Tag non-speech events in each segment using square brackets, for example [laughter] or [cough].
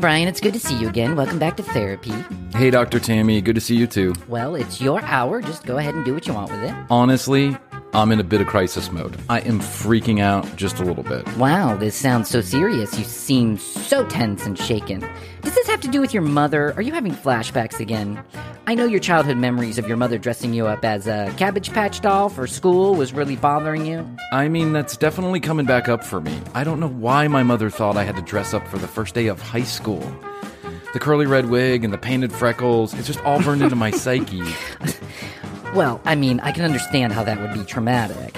Bryan. It's good to see you again. Welcome back to therapy. Hey, Dr. Tammy, good to see you too. Well, it's your hour. Just go ahead and do what you want with it. Honestly, I'm in a bit of crisis mode. I am freaking out just a little bit. Wow, this sounds so serious. You seem so tense and shaken. Does this have to do with your mother? Are you having flashbacks again? I know your childhood memories of your mother dressing you up as a Cabbage Patch doll for school was really bothering you. I mean, that's definitely coming back up for me. I don't know why my mother thought I had to dress up for the first day of high school. The curly red wig and the painted freckles, it's just all burned into my [laughs] psyche. [laughs] Well, I mean, I can understand how that would be traumatic.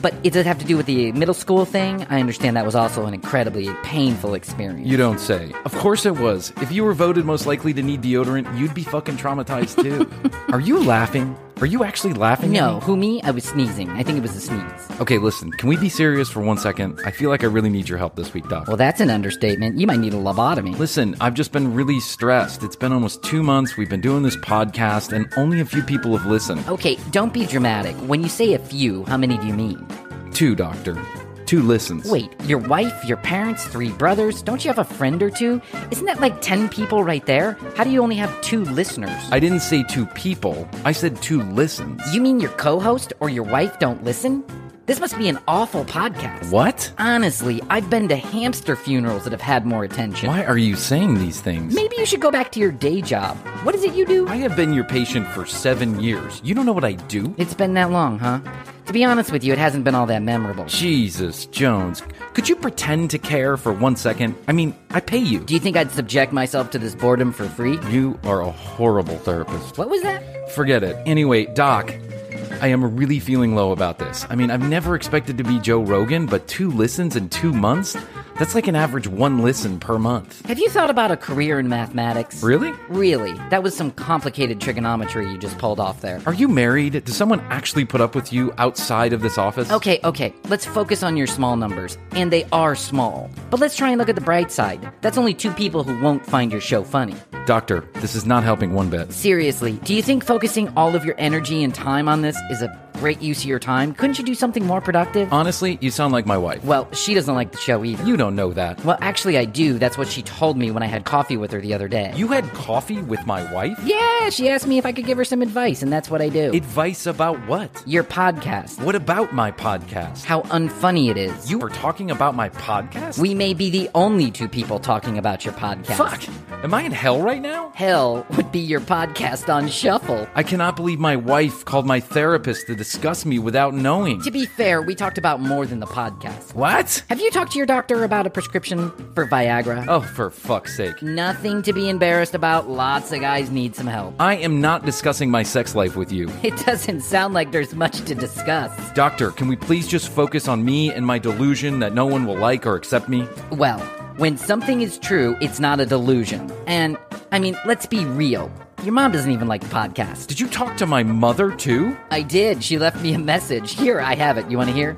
But it does have to do with the middle school thing. I understand that was also an incredibly painful experience. You don't say. Of course it was. If you were voted most likely to need deodorant, you'd be fucking traumatized too. [laughs] Are you laughing? Are you actually laughing? no, At me? who me? I was sneezing. I think it was a sneeze. Okay, listen. Can we be serious for one second? I feel like I really need your help this week, Doc. Well, that's an understatement. You might need a lobotomy. Listen, I've just been really stressed. It's been almost two months. We've been doing this podcast, and only a few people have listened. Okay, don't be dramatic. When you say a few, how many do you mean? Two, Doctor. Two listens. Wait, your wife, your parents, three brothers? Don't you have a friend or two? Isn't that like 10 people right there? How do you only have two listeners? I didn't say two people. I said two listens. you mean your co host or your wife don't listen? This must be an awful podcast. What? Honestly, I've been to hamster funerals that have had more attention. Why are you saying these things? Maybe you should go back to your day job. What is it you do? I have been your patient for seven years. You don't know what I do? It's been that long, huh? To be honest with you, it hasn't been all that memorable. Jesus, Jones. Could you pretend to care for one second? I mean, I pay you. Do you think I'd subject myself to this boredom for free? You are a horrible therapist. What was that? Forget it. Anyway, Doc, I am really feeling low about this. I mean, I've never expected to be Joe Rogan, but two listens in two months? That's like an average one listen per month. Have you thought about a career in mathematics? Really? Really? That was some complicated trigonometry you just pulled off there. Are you married? Does someone actually put up with you outside of this office? Okay, okay, let's focus on your small numbers. And they are small. But let's try and look at the bright side. That's only two people who won't find your show funny. Doctor, this is not helping one bit. Seriously, do you think focusing all of your energy and time on this is a great use of your time? Couldn't you do something more productive? Honestly, you sound like my wife. well, she doesn't like the show either. You don't know that. well, actually, I do. That's what she told me when I had coffee with her the other day. You had coffee with my wife? Yeah, she asked me if I could give her some advice, and that's what I do. Advice about what? your podcast. What about my podcast? How unfunny it is. You are talking about my podcast? We may be the only two people talking about your podcast. Fuck! Am I in hell right now? Hell would be your podcast on shuffle. I cannot believe my wife called my therapist to discuss me without knowing. To be fair, we talked about more than the podcast. What? Have you talked to your doctor about a prescription for Viagra? Oh, for fuck's sake. Nothing to be embarrassed about. Lots of guys need some help. I am not discussing my sex life with you. It doesn't sound like there's much to discuss. Doctor, can we please just focus on me and my delusion that no one will like or accept me? Well, when something is true, it's not a delusion. And, I mean, let's be real. Your mom doesn't even like the podcast. Did you talk to my mother too? I did. She left me a message. Here, I have it. You want to hear?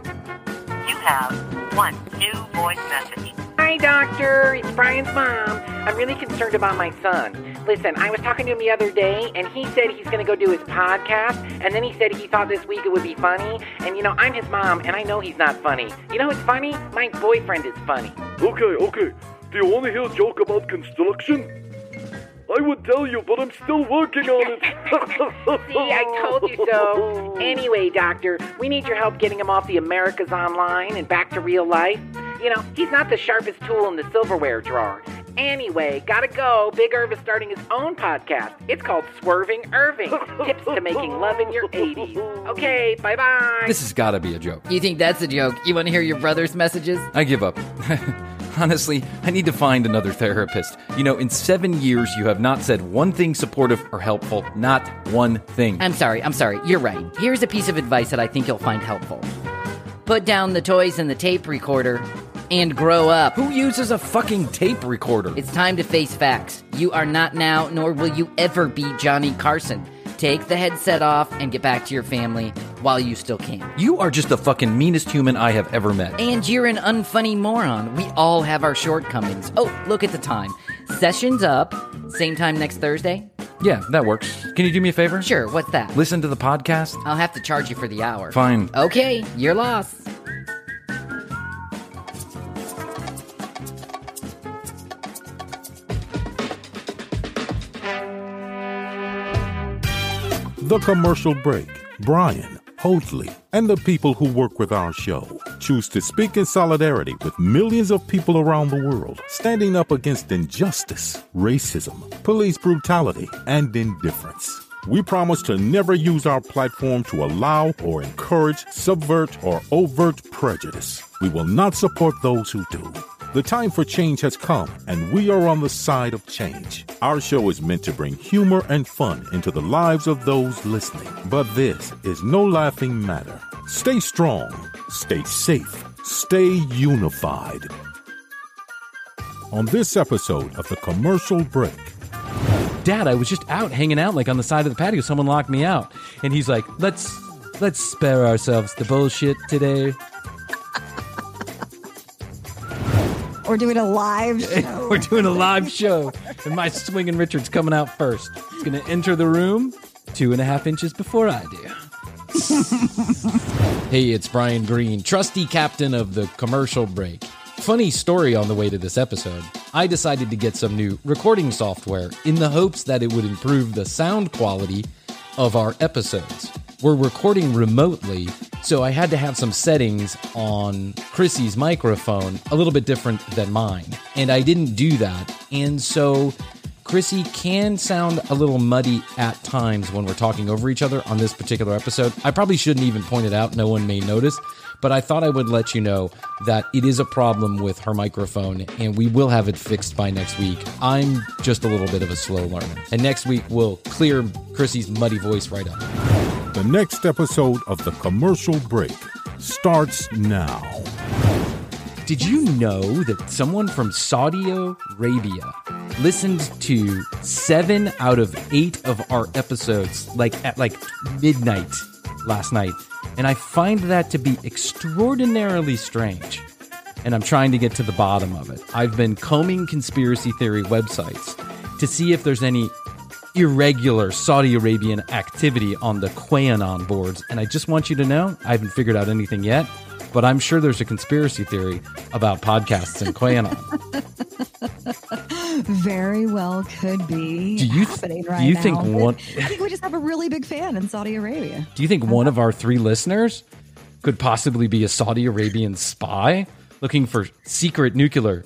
You have one new voice message. Hi, doctor. It's Bryan's mom. I'm really concerned about my son. Listen, I was talking to him the other day, and he said he's going to go do his podcast, and then he said he thought this week it would be funny. And you know, I'm his mom, and I know he's not funny. You know what's funny? My boyfriend is funny. Okay, okay. Do you want to hear a joke about construction? I would tell you, but I'm still working on it. [laughs] See, I told you so. Anyway, doctor, we need your help getting him off the Americas Online and back to real life. You know, he's not the sharpest tool in the silverware drawer. Anyway, gotta go. Big Irv is starting his own podcast. It's called Swerving Irving [laughs] Tips to Making Love in Your 80s. Okay, bye bye. This has gotta be a joke. You think that's a joke? You want to hear your brother's messages? I give up. [laughs] Honestly, I need to find another therapist. You know, in seven years, you have not said one thing supportive or helpful. Not one thing. I'm sorry, I'm sorry. You're right. Here's a piece of advice that I think you'll find helpful put down the toys and the tape recorder and grow up. Who uses a fucking tape recorder? It's time to face facts. You are not now, nor will you ever be Johnny Carson. Take the headset off and get back to your family while you still can. you are just the fucking meanest human I have ever met. And you're an unfunny moron. We all have our shortcomings. Oh, look at the time. Session's up. Same time next Thursday? Yeah, that works. Can you do me a favor? Sure, what's that? Listen to the podcast? I'll have to charge you for the hour. Fine. Okay, your loss. The Commercial Break, Bryan, Hoadley, and the people who work with our show choose to speak in solidarity with millions of people around the world standing up against injustice, racism, police brutality, and indifference. We promise to never use our platform to allow or encourage, subvert, or overt prejudice. We will not support those who do. The time for change has come, and we are on the side of change. Our show is meant to bring humor and fun into the lives of those listening. But this is no laughing matter. Stay strong, stay safe, stay unified. On this episode of The Commercial Break, Dad, I was just out hanging out like on the side of the patio. Someone locked me out. And he's like, let's let's spare ourselves the bullshit today. We're doing a live [laughs] show. We're doing a live show. And my swinging Richard's coming out first. He's gonna enter the room two and a half inches before I do. [laughs] hey, it's Bryan Green, trusty captain of the commercial break. Funny story on the way to this episode. I decided to get some new recording software in the hopes that it would improve the sound quality of our episodes. We're recording remotely, so I had to have some settings on Krissy's microphone a little bit different than mine. And I didn't do that. And so Krissy can sound a little muddy at times when we're talking over each other on this particular episode. I probably shouldn't even point it out, no one may notice, but I thought I would let you know that it is a problem with her microphone and we will have it fixed by next week. I'm just a little bit of a slow learner. And next week we'll clear Krissy's muddy voice right up. The next episode of The Commercial Break starts now. Did you know that someone from Saudi Arabia listened to seven out of eight of our episodes, like at like midnight last night? And I find that to be extraordinarily strange. And I'm trying to get to the bottom of it. I've been combing conspiracy theory websites to see if there's any irregular Saudi Arabian activity on the QAnon boards. And I just want you to know, I haven't figured out anything yet, but I'm sure there's a conspiracy theory about podcasts and QAnon. [laughs] Very well could be Do you- happening do you now. think one- [laughs] I think we just have a really big fan in Saudi Arabia. Do you think uh-huh. one of our three listeners could possibly be a Saudi Arabian spy looking for secret nuclear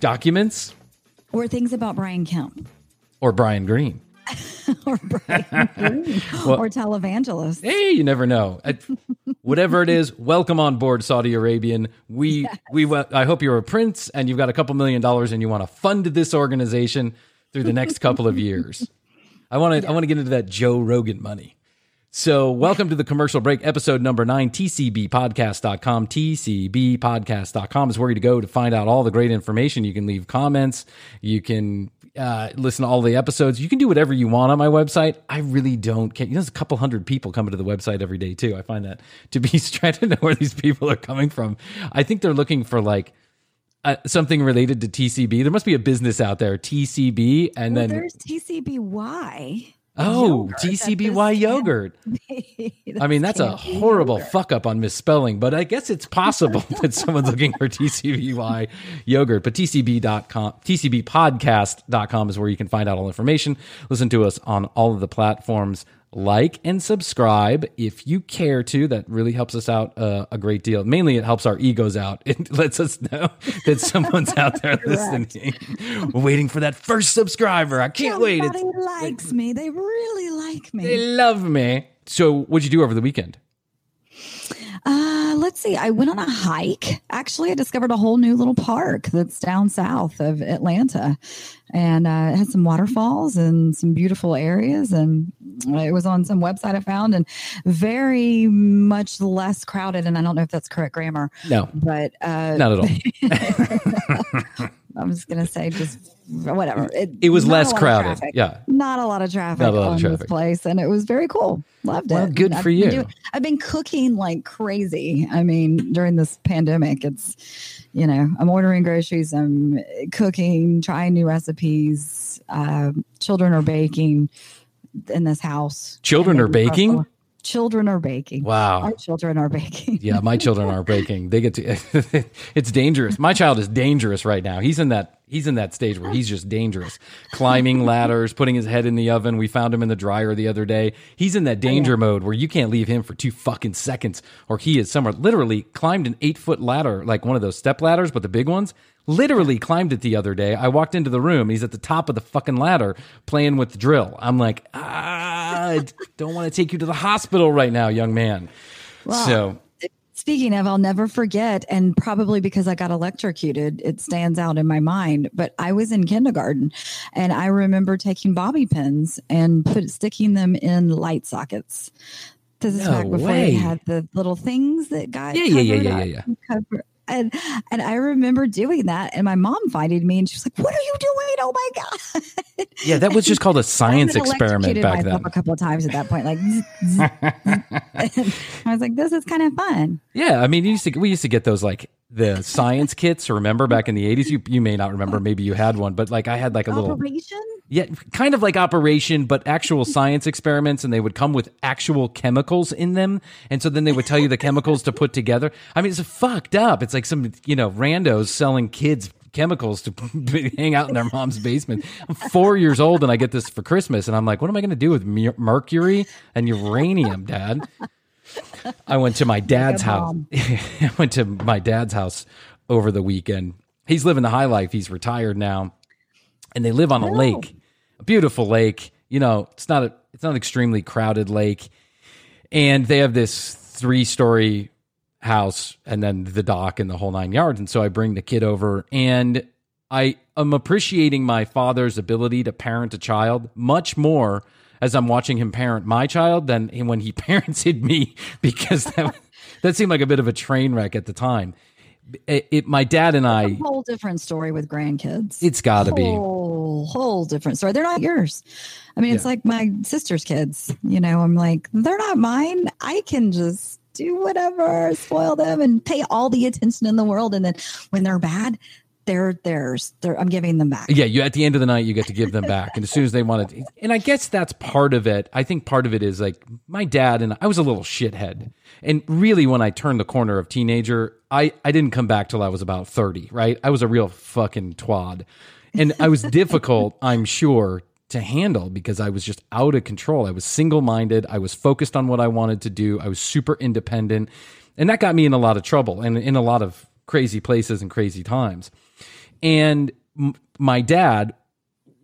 documents Or things about Brian Kemp or Bryan Green? [laughs] or Bryan Green [laughs] or televangelists. Hey, you never know. I- whatever it is, welcome on board, Saudi Arabian. We we I hope you're a prince and you've got a couple million dollars and you want to fund this organization through the next couple of years. [laughs] I want to I want to get into that Joe Rogan money. So, welcome to the commercial break, episode number nine, tcbpodcast.com. tcbpodcast.com is where you go to find out all the great information. You can leave comments. You can uh, listen to all the episodes. You can do whatever you want on my website. I really don't care. You know, there's a couple hundred people coming to the website every day, too. I find that to be [laughs] trying to know where these people are coming from. I think they're looking for like, uh, something related to TCB. There must be a business out there, TCB, and Well, then there's TCBY. Oh, yogurt TCBY yogurt. [laughs] I mean, that's a horrible yogurt. fuck up on misspelling, but I guess it's possible [laughs] that someone's looking for TCBY yogurt. But TCB.com, TCBpodcast.com is where you can find out all information. Listen to us on all of the platforms. Like and subscribe if you care to. That really helps us out uh, a great deal. Mainly, it helps our egos out. [laughs] It lets us know that someone's out there [laughs] listening. Waiting for that first subscriber. I can't wait. Somebody likes me. They really like me. they love me. So, what'd you do over the weekend? Uh, let's see. I went on a hike. Actually, I discovered a whole new little park that's down south of Atlanta, and uh, it had some waterfalls and some beautiful areas. And it was on some website I found, and very much less crowded. And I don't know if that's correct grammar, No, but uh, not at all. [laughs] [laughs] I'm just gonna say just whatever. It was less crowded. Yeah. not a lot of traffic Not a lot of on traffic. this place, and it was very cool. Loved Well, it. good I've for you. doing- I've been cooking like crazy. I mean, during this pandemic, it's you know, I'm ordering groceries, I'm cooking, trying new recipes. Uh, children are baking in this house. Children are baking? Children are baking. Wow. Our children are baking. Yeah, my children are [laughs] baking. They get to [laughs] it's dangerous. My child is dangerous right now. He's in that he's in that stage where he's just dangerous. Climbing [laughs] ladders, putting his head in the oven. We found him in the dryer the other day. He's in that danger mode where you can't leave him for two fucking seconds or he is somewhere literally climbed an 8-foot ladder, like one of those step ladders but the big ones. Literally climbed it the other day. I walked into the room. He's at the top of the fucking ladder playing with the drill. I'm like, ah, I don't want to take you to the hospital right now, young man. so Speaking of, I'll never forget, and probably because I got electrocuted, it stands out in my mind. But I was in kindergarten, and I remember taking bobby pins and put sticking them in light sockets. This is No back before way. they had the little things that got Yeah, yeah, yeah, yeah, yeah, cover- And and I remember doing that, and my mom finding me, and she was like, "What are you doing? Oh my god!" yeah, that was just called a [laughs] science experiment back then. A couple of times at that point, like [laughs] I was like, "This is kind of fun." Yeah, I mean, used to, we used to get those like the science kits. Remember back in the eighties? You you may not remember. [laughs] Maybe you had one, but like I had like a little Operation. Yeah, kind of like Operation, but actual science experiments, and they would come with actual chemicals in them, and so then they would tell you the chemicals to put together. I mean, it's fucked up. It's like some you know randos selling kids chemicals to [laughs] hang out in their mom's basement. I'm four years old, and I get this for Christmas, and I'm like, what am I going to do with mercury and uranium, Dad? I went to my dad's house. [laughs] I went to my dad's house over the weekend. He's living the high life. He's retired now, and they live on a lake, a beautiful lake. You know, it's not a, it's not an extremely crowded lake, and they have this three story house and then the dock and the whole nine yards. And so I bring the kid over, and I am appreciating my father's ability to parent a child much more as I'm watching him parent my child than when he [laughs] parented me [laughs] because that, that seemed like a bit of a train wreck at the time. It, it- my dad and I, whole different story with grandkids. it's got to be. Oh. Whole whole different story. They're not yours. I mean, it's like my sister's kids. You know, I'm like, they're not mine. I can just do whatever, spoil them, and pay all the attention in the world. And then when they're bad, they're theirs. They're I'm giving them back. Yeah, you at the end of the night you get to give them [laughs] back, and as soon as they want it, and I guess that's part of it. I think part of it is like my dad and I was a little shithead, and really when I turned the corner of teenager, I I didn't come back till I was about thirty. Right, I was a real fucking twad, and I was difficult, I'm sure, to handle because I was just out of control. I was single minded. I was focused on what I wanted to do. I was super independent, and that got me in a lot of trouble and in a lot of crazy places and crazy times. And m- my dad,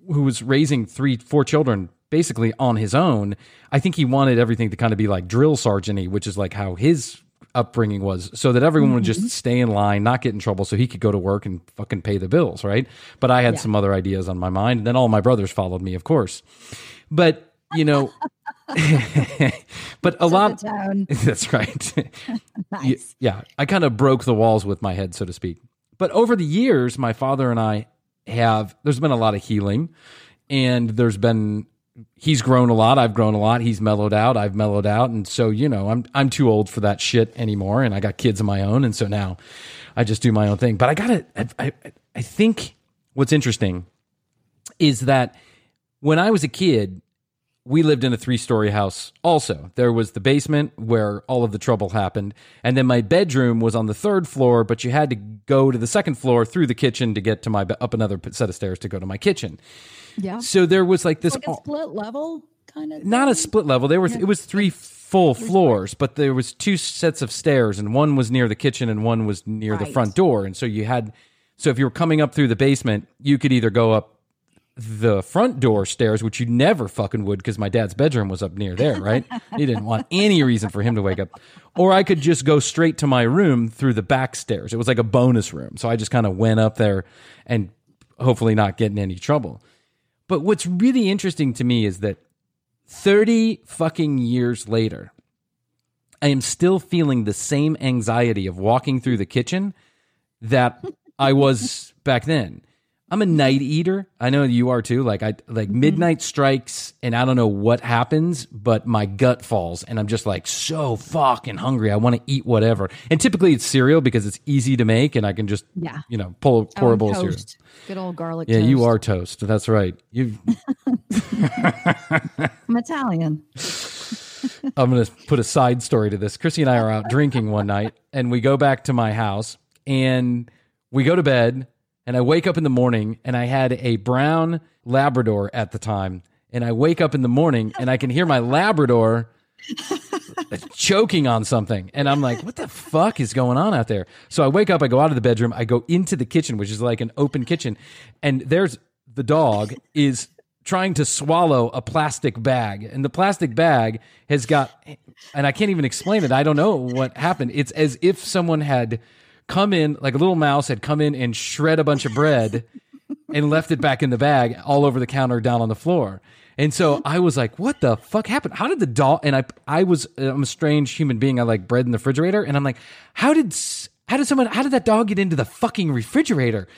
who was raising three, four children basically on his own, I think he wanted everything to kind of be like drill sergeant which is like how his upbringing was, so that everyone would just stay in line, not get in trouble, so he could go to work and fucking pay the bills, right? But I had some other ideas on my mind, and then all my brothers followed me, of course. But you know, [laughs] but a lot. [laughs] That's right. [laughs] Nice. Yeah, I kind of broke the walls with my head, so to speak. But over the years, my father and I have, there's been a lot of healing, and there's been, he's grown a lot. I've grown a lot. He's mellowed out. I've mellowed out. And so, you know, I'm, I'm too old for that shit anymore. And I got kids of my own. And so now I just do my own thing. But I got to, I, I, I think what's interesting is that when I was a kid, we lived in a three story house also. There was the basement where all of the trouble happened. And then my bedroom was on the third floor, but you had to go to the second floor through the kitchen to get to my, up another set of stairs to go to my kitchen. Yeah. So there was like this, Like a split level kind of. not a split level. There was, it was three full floors, but there was two sets of stairs and one was near the kitchen and one was near the front door. And so you had, so if you were coming up through the basement, you could either go up the front door stairs, which you never fucking would because my dad's bedroom was up near there, right? [laughs] he didn't want any reason for him to wake up. Or I could just go straight to my room through the back stairs. It was like a bonus room. So I just kind of went up there and hopefully not get in any trouble. But what's really interesting to me is that 30 fucking years later, I am still feeling the same anxiety of walking through the kitchen that I was [laughs] back then. I'm a night eater. I know you are too. Like I like mm-hmm. midnight strikes and I don't know what happens, but my gut falls and I'm just like so fucking hungry. I want to eat whatever. And typically it's cereal because it's easy to make and I can just Yeah. you know, pull oh, pour Oh, a bowl of cereal. Good old garlic. Yeah, you are toast. That's right. You [laughs] [laughs] I'm Italian. I'm going to put a side story to this. Krissy and I are out drinking one night, and we go back to my house, and we go to bed, and I wake up in the morning, and I had a brown Labrador at the time, and I wake up in the morning, and I can hear my Labrador [laughs] choking on something. And I'm like, what the fuck is going on out there? So I wake up, I go out of the bedroom, I go into the kitchen, which is like an open kitchen, and there's the dog is trying to swallow a plastic bag. And the plastic bag has got, and I can't even explain it. I don't know what happened. It's as if someone had come in, like a little mouse had come in and shred a bunch of bread and left it back in the bag all over the counter down on the floor. And so I was like, what the fuck happened? How did the dog and I I was I'm a strange human being. I like bread in the refrigerator and I'm like, how did how did someone how did that dog get into the fucking refrigerator?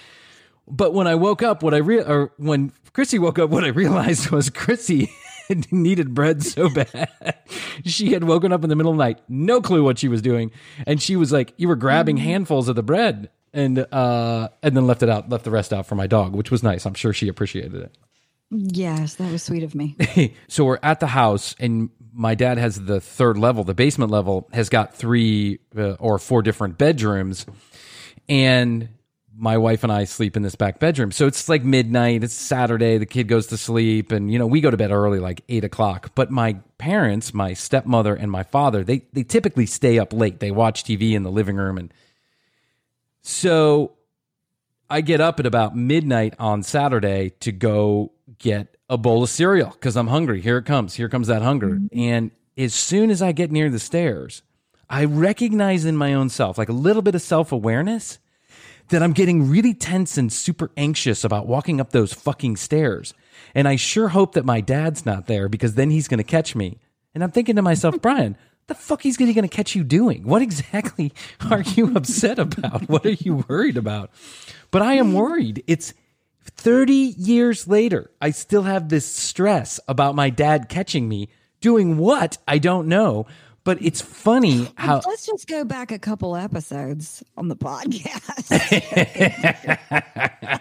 But when I woke up, what I re- or when Krissy woke up, [laughs] what I realized was Krissy [laughs] needed bread so [laughs] bad. she had woken up in the middle of the night, no clue what she was doing, and she was like, "You were grabbing handfuls of the bread." And uh, and then left it out, left the rest out for my dog, which was nice. I'm sure she appreciated it. Yes, that was sweet of me. [laughs] so we're at the house and my dad has the third level the basement level has got three uh, or four different bedrooms and my wife and i sleep in this back bedroom so it's like midnight it's saturday the kid goes to sleep and you know we go to bed early like eight o'clock but my parents my stepmother and my father they they typically stay up late they watch tv in the living room and so I get up at about midnight on Saturday to go get a bowl of cereal because I'm hungry. Here it comes. Here comes that hunger. Mm-hmm. And as soon as I get near the stairs, I recognize in my own self, like a little bit of self awareness, that I'm getting really tense and super anxious about walking up those fucking stairs. And I sure hope that my dad's not there because then he's going to catch me. And I'm thinking to myself, Bryan, the fuck is he going to catch you doing? What exactly [laughs] are you upset about? [laughs] What are you worried about? But I am worried. It's 30 years later. I still have this stress about my dad catching me doing what? I don't know. But it's funny how Let's just go back a couple episodes on the podcast. [laughs]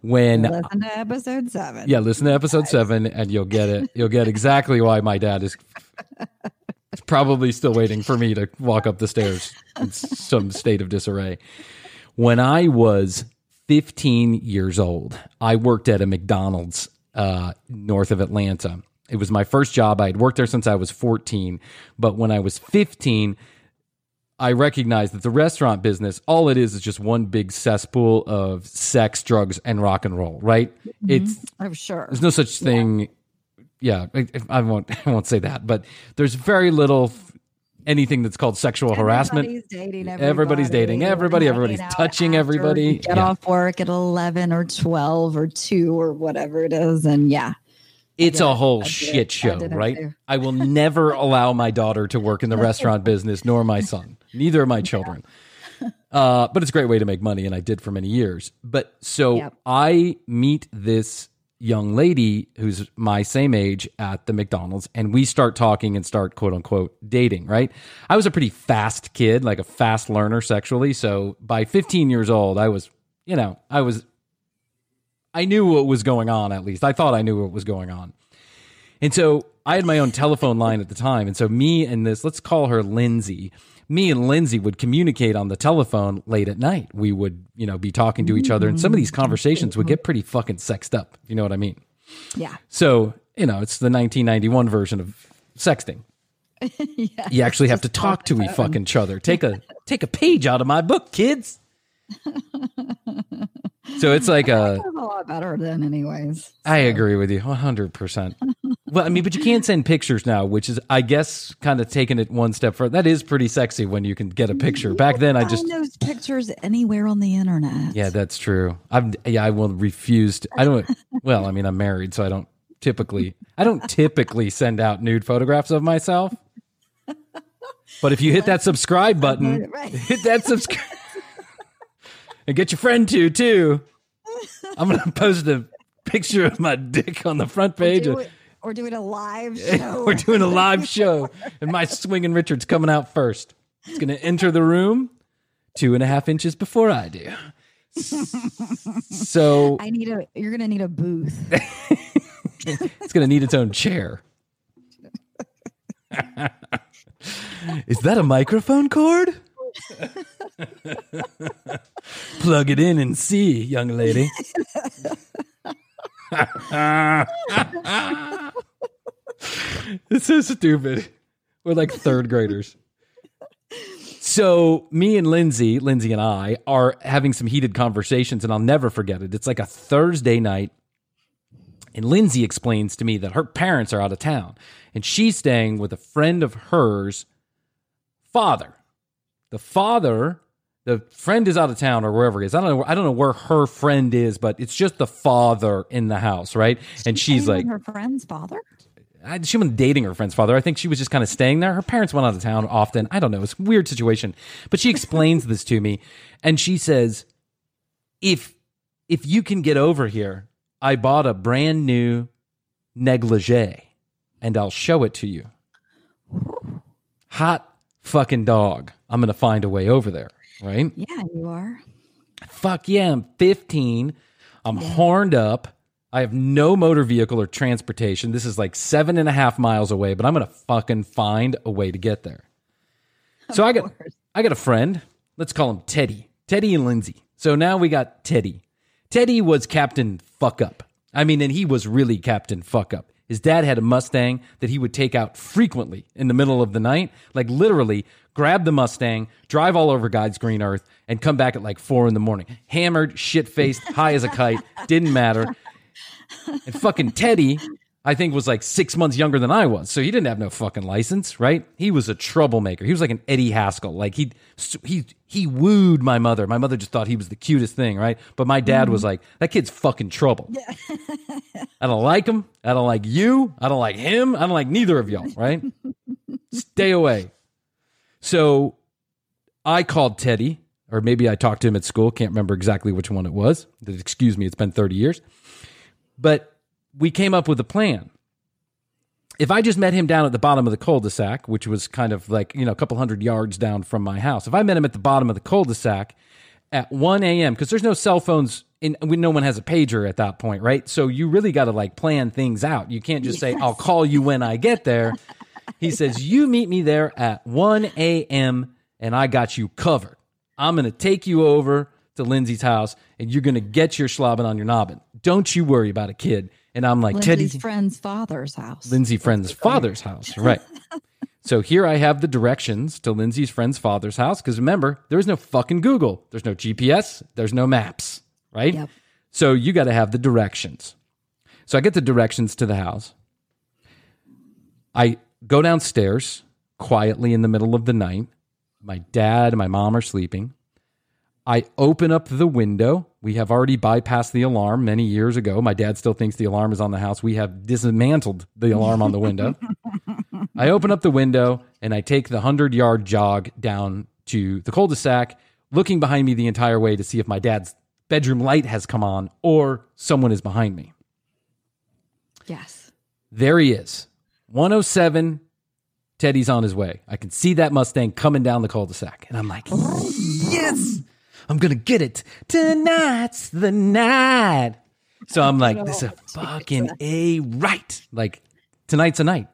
when Listen to episode seven. Yeah, listen to episode seven, and you'll get it. You'll get exactly why my dad is [laughs] probably still waiting for me to walk up the stairs in some state of disarray. When I was 15 years old, I worked at a McDonald's uh, north of Atlanta. It was my first job. I had worked there since I was 14, but when I was 15, I recognized that the restaurant business, all it is, is just one big cesspool of sex, drugs, and rock and roll. Right? Mm-hmm. It's I'm sure. there's no such thing. Yeah, I, I won't. [laughs] I won't say that, but there's very little anything that's called sexual harassment. Everybody's dating everybody. Everybody's dating everybody. Everybody's touching everybody. Get Yeah. off work at 11 or 12 or 2 or whatever it is. And yeah, It's a whole shit it. I show, right? I will never [laughs] allow my daughter to work in the restaurant [laughs] business, nor my son, neither of my children. Uh, but it's a great way to make money, and I did for many years. But so Yep. I meet this young lady who's my same age at the McDonald's, and we start talking and start quote unquote dating, right? I was a pretty fast kid, like a fast learner sexually. So by 15 years old, I was, you know, I was, I knew what was going on at least. I thought I knew what was going on. And so I had my own telephone line at the time. And so me and this, let's call her Lindsay. Me and Lindsay would communicate on the telephone late at night. We would, you know, be talking to each other. And some of these conversations would get pretty fucking sexed up, you know what I mean. yeah. So, you know, it's the 1991 version of sexting. [laughs] yeah. You actually have to talk to each fucking each other. Take a take a page out of my book, kids. So it's like a a lot better than anyways. I agree with you 100%. well, I mean, but you can't send pictures now, which is, I guess, kind of taking it one step further. That is pretty sexy when you can get a picture. Back then, I just, those pictures anywhere on the internet. yeah, that's true. I'm, yeah, I will refuse to, I don't, well, I mean, I'm married, so I don't typically, I don't typically send out nude photographs of myself. But if you hit that subscribe button, Right. hit that subscribe and get your friend to, too. I'm going to post a picture of my dick on the front page. Do of- it, or [laughs] doing a live show. We're doing a live show, and my swinging Richard's coming out first. It's going to enter the room two and a half inches before I do. So [laughs] I need a. You're gonna need a booth. [laughs] it's going to need its own chair. Is that a microphone cord? [laughs] Plug it in and see, young lady. [laughs] it's so stupid. We're like third graders. So me and Lindsay, Lindsay and I are having some heated conversations, and I'll never forget it. It's like a Thursday night, and Lindsay explains to me that her parents are out of town, and she's staying with a friend of hers' father. The father, the friend is out of town or wherever he is. I don't know. I don't know where her friend is, but it's just the father in the house, right? And she's like, her friend's father. I, she wasn't dating her friend's father. I think she was just kind of staying there. Her parents went out of town often. I don't know. It's a weird situation. But she explains [laughs] this to me, and she says, "If if you can get over here, I bought a brand new negligee, and I'll show it to you. Hot fucking dog. I'm gonna find a way over there, right? Yeah, you are. Fuck yeah, I'm 15. I'm horned up. I have no motor vehicle or transportation. This is like seven and a half miles away, but I'm gonna fucking find a way to get there. So I got I got a friend. Let's call him Teddy. Teddy and Lindsay. So now we got Teddy. Teddy was Captain Fuck Up. I mean, and he was really Captain Fuck Up. His dad had a Mustang that he would take out frequently in the middle of the night, like literally grab the Mustang, drive all over God's green earth, and come back at like four in the morning. Hammered, shit faced, high as a kite, [laughs] didn't matter. And fucking Teddy, I think, was like six months younger than I was. So he didn't have no fucking license, right? He was a troublemaker. He was like an Eddie Haskell. Like he he he wooed my mother. My mother just thought he was the cutest thing, right? But my dad was mm-hmm. like, that kid's fucking trouble. Yeah. [laughs] I don't like him. I don't like you. I don't like him. I don't like neither of y'all, right? [laughs] Stay away. So I called Teddy, or maybe I talked to him at school. Can't remember exactly which one it was. Excuse me, it's been 30 years. But we came up with a plan. If I just met him down at the bottom of the cul-de-sac, which was kind of like, you know, a couple hundred yards down from my house, if I met him at the bottom of the cul-de-sac at 1 a.m., because there's no cell phones, and no one has a pager at that point, right? So you really got to like plan things out. You can't just say, I'll call you when I get there. [laughs] He says, You meet me there at 1 a.m. and I got you covered. I'm going to take you over to Lindsay's house and you're going to get your slobbing on your nobbin. Don't you worry about a kid. And I'm like, Lindsay's Teddy, friend's father's house. Lindsay friend's father's house. Right. so here I have the directions to Lindsay's friend's father's house. Because remember, there is no fucking Google. There's no GPS. There's no maps. Right. Yep. So you got to have the directions. So I get the directions to the house. I go downstairs quietly in the middle of the night. My dad and my mom are sleeping. I open up the window. We have already bypassed the alarm many years ago. My dad still thinks the alarm is on the house. We have dismantled the alarm on the window. [laughs] I open up the window and I take the 100 yard jog down to the cul de sac, looking behind me the entire way to see if my dad's bedroom light has come on or someone is behind me. Yes. There he is. 107. Teddy's on his way. I can see that Mustang coming down the cul de sac. And I'm like, yes, I'm going to get it. Tonight's the night. So I'm like, this is a fucking A right. Like, tonight's a night.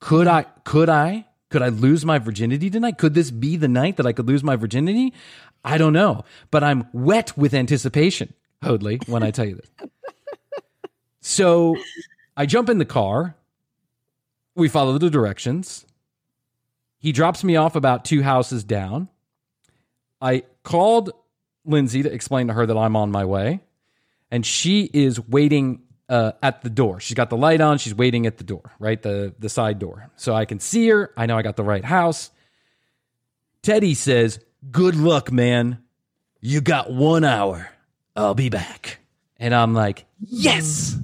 Could I, could I, could I lose my virginity tonight? Could this be the night that I could lose my virginity? I don't know. But I'm wet with anticipation, Hoadley, when I tell you this. So I jump in the car. We follow the directions. He drops me off about two houses down. I called Lindsay to explain to her that I'm on my way, and she is waiting uh, at the door. She's got the light on. She's waiting at the door, right the the side door, so I can see her. I know I got the right house. Teddy says, "Good luck, man. You got one hour. I'll be back." And I'm like, "Yes."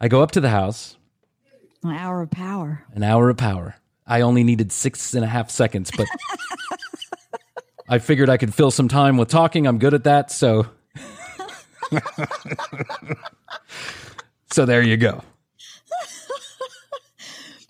I go up to the house. An hour of power. An hour of power. I only needed six and a half seconds, but [laughs] I figured I could fill some time with talking. I'm good at that. So, [laughs] so there you go.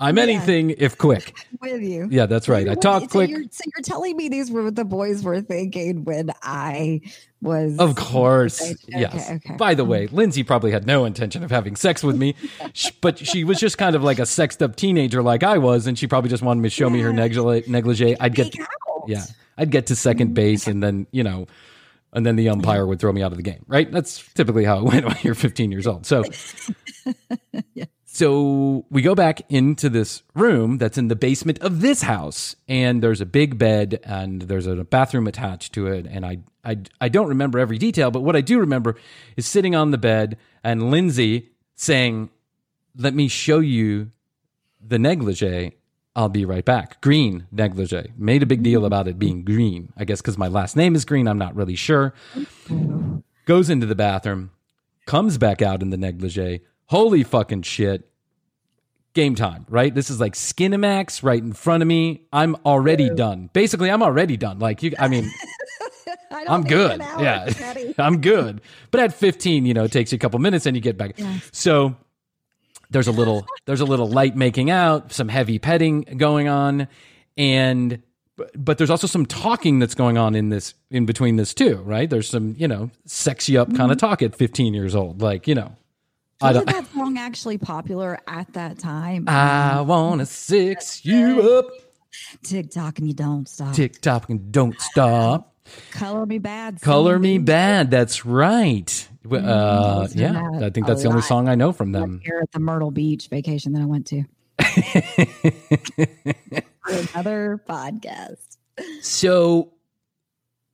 I'm anything if quick. [laughs] with you. Yeah, that's right. I talk so quick. You're, so you're telling me these were what the boys were thinking when I was. Of course. Okay, yes. okay. By the mm-hmm. way, Lindsay probably had no intention of having sex with me, [laughs] but she was just kind of like a sexed up teenager like I was, and she probably just wanted me to show me her negligee. negligee. I'd get, yeah, I'd get to second mm-hmm. base, and then, you know, and then the umpire would throw me out of the game, right? That's typically how it went when you're 15 years old. So, [laughs] so we go back into this room that's in the basement of this house, and there's a big bed and there's a bathroom attached to it. And I, I, I don't remember every detail, but what I do remember is sitting on the bed and Lindsay saying, "Let me show you the negligee." I'll be right back. Green negligee. Made a big deal about it being green. I guess because my last name is Green. I'm not really sure. Goes into the bathroom, comes back out in the negligee. Holy fucking shit. Game time, right? This is like Skinamax right in front of me. I'm already done. Basically, I'm already done. Like you, I mean, [laughs] I I'm good. hour, Yeah, [laughs] I'm good. But at 15, you know, it takes you a couple minutes and you get back. So there's a little there's a little light making out, some heavy petting going on, and but- but there's also some talking that's going on in this in between this too, right? There's some you know sexy up kind of talk at 15 years old, like you know. I Wasn't that song actually popular at that time? I wanna six you up, Tick tock and you don't stop. tick tock and don't stop. Color Me Badd. Color Me Badd. That's right. Uh, yeah, I think that's the only song I know from them. here at the Myrtle Beach vacation that I went to. [laughs] Another podcast. So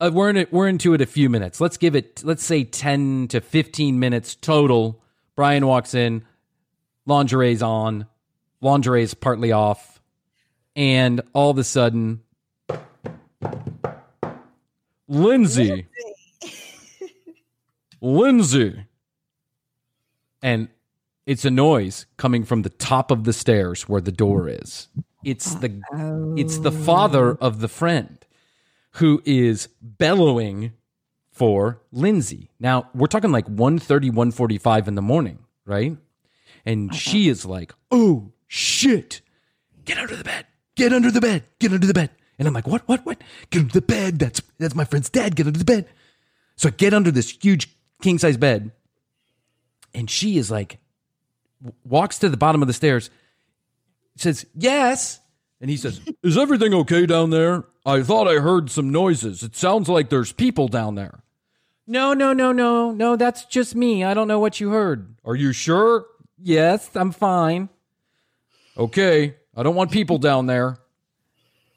uh, we're in it. We're into it a few minutes. Let's give it. Let's say ten to fifteen minutes total. Bryan walks in, lingerie's on, lingerie's partly off, and all of a sudden, Lindsay, [laughs] Lindsay, and it's a noise coming from the top of the stairs where the door is. It's the it's the father of the friend who is bellowing for Lindsay. Now, we're talking like 1.30, 1.45 in the morning, right? And uh-huh. she is like, oh, shit. Get under the bed. Get under the bed. Get under the bed. And I'm like, what, what, what? Get under the bed. That's, that's my friend's dad. Get under the bed. So I get under this huge king size bed. And she is like, walks to the bottom of the stairs, says, yes. And he says, Is everything okay down there? I thought I heard some noises. It sounds like there's people down there. No, no, no, no, no, that's just me. I don't know what you heard. Are you sure? Yes, I'm fine. Okay, I don't want people down there.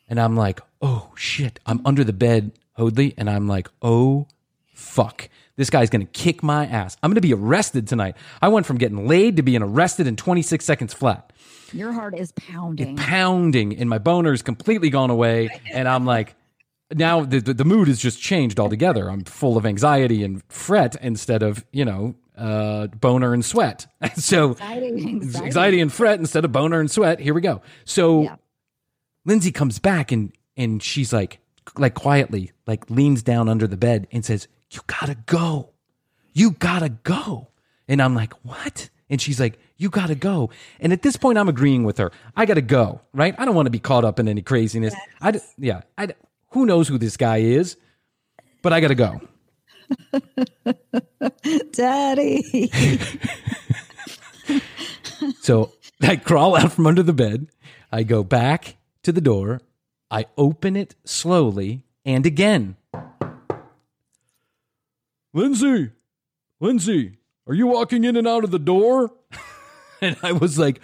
And I'm like, oh shit. I'm under the bed, Hoadley, and I'm like, oh fuck. This guy's gonna kick my ass. I'm gonna be arrested tonight. I went from getting laid to being arrested in 26 seconds flat Your heart is pounding. pounding and my boner's completely gone away [laughs] and i'm like now the, the, the mood has just changed altogether i'm full of anxiety and fret instead of you know uh, boner and sweat [laughs] so Anxiety, anxiety. anxiety and fret instead of boner and sweat here we go so Yeah. lindsay comes back and and she's like like quietly like leans down under the bed and says you gotta go you gotta go. And I'm like, what? And she's like, you gotta go. And at this point, I'm agreeing with her. I gotta go, right? I don't want to be caught up in any craziness. I, d- yeah, I, who knows who this guy is, but I gotta go. [laughs] Daddy. [laughs] So I crawl out from under the bed. I go back to the door. I open it slowly and again. Lindsay, Lindsay, are you walking in and out of the door? [laughs] and I was like,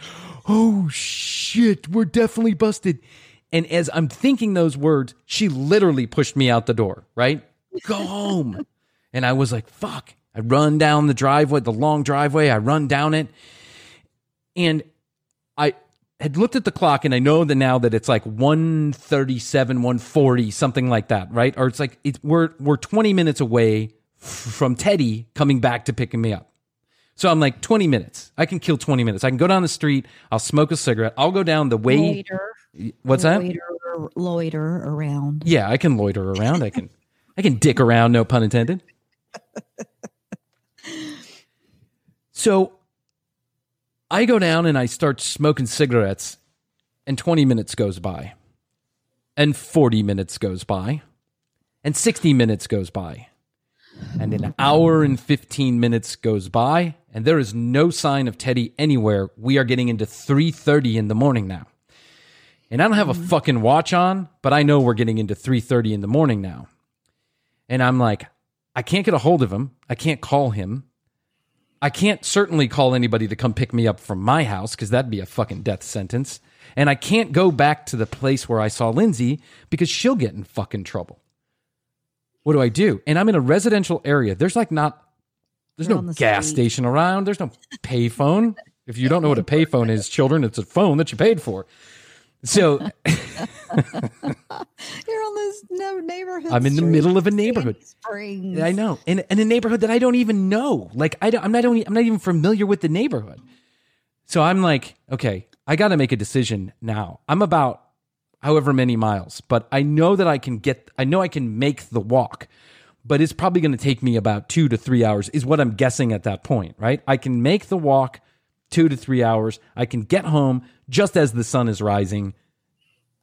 oh shit, we're definitely busted. And as I'm thinking those words, she literally pushed me out the door, right? Go home. and I was like, fuck. I run down the driveway, the long driveway. I run down it. And I had looked at the clock and I know that now that it's like 137, 140, something like that, right? Or it's like it's, we're we're 20 minutes away from Teddy coming back to picking me up. So I'm like 20 minutes. I can kill 20 minutes. I can go down the street, I'll smoke a cigarette, I'll go down the way Loiter. What's that? Loiter, loiter around. Yeah, I can loiter around. I can I can dick around, no pun intended. So I go down and I start smoking cigarettes and 20 minutes goes by, and 40 minutes goes by, and 60 minutes goes by, and an hour and 15 minutes goes by, and there is no sign of Teddy anywhere. We are getting into 3:30 in the morning now. And I don't have a mm-hmm. fucking watch on, but I know we're getting into 3:30 in the morning now. And I'm like, I can't get a hold of him. I can't call him. I can't certainly call anybody to come pick me up from my house because that'd be a fucking death sentence. And I can't go back to the place where I saw Lindsay because she'll get in fucking trouble. What do I do? And I'm in a residential area. There's like not, there's You're no the gas street. station around. There's no payphone. If you don't know what a payphone is, children, it's a phone that you paid for. So [laughs] You're on this no neighborhood. I'm in the middle of a neighborhood. Springs. I know, in, in a neighborhood that I don't even know. Like I don't, I'm not only, I'm not even familiar with the neighborhood. So I'm like, okay, I got to make a decision now. I'm about however many miles, but I know that I can get. I know I can make the walk, but it's probably going to take me about two to three hours. Is what I'm guessing at that point, right? I can make the walk two to three hours. I can get home just as the sun is rising.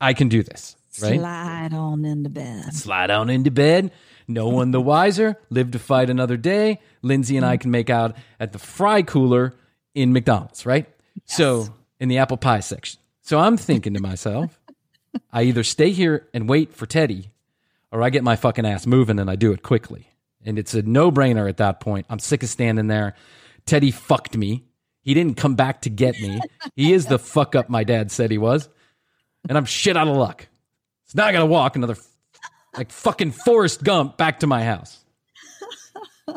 I can do this, right? Slide on into bed. slide on into bed. No one the wiser. Live to fight another day. Lindsay and I can make out at the fry cooler in McDonald's, right? So in the apple pie section. So I'm thinking to myself, [laughs] I either stay here and wait for Teddy, or I get my fucking ass moving and I do it quickly. And it's a no brainer at that point. I'm sick of standing there. Teddy fucked me. He didn't come back to get me. He is the fuck up my dad said he was. And I'm shit out of luck. So now I gotta walk another like fucking Forrest Gump back to my house. [laughs]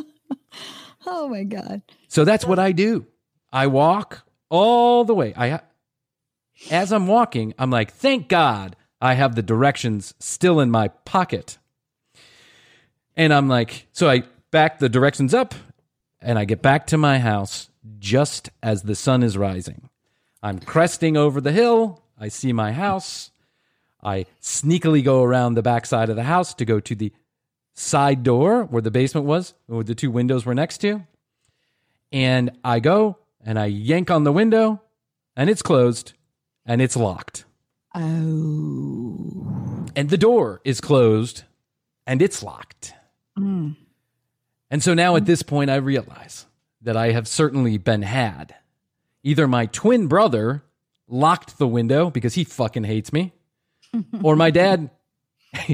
Oh my god. So that's what I do. I walk all the way. I as I'm walking, I'm like, "Thank God I have the directions still in my pocket." And I'm like, so I back the directions up and I get back to my house just as the sun is rising. I'm cresting over the hill. I see my house. I sneakily go around the back side of the house to go to the side door where the basement was, where the two windows were next to. And I go and I yank on the window and it's closed and it's locked. Oh. And the door is closed and it's locked. Mm. And so now at this point, I realize that I have certainly been had. Either my twin brother locked the window because he fucking hates me, [laughs] or my dad, [laughs]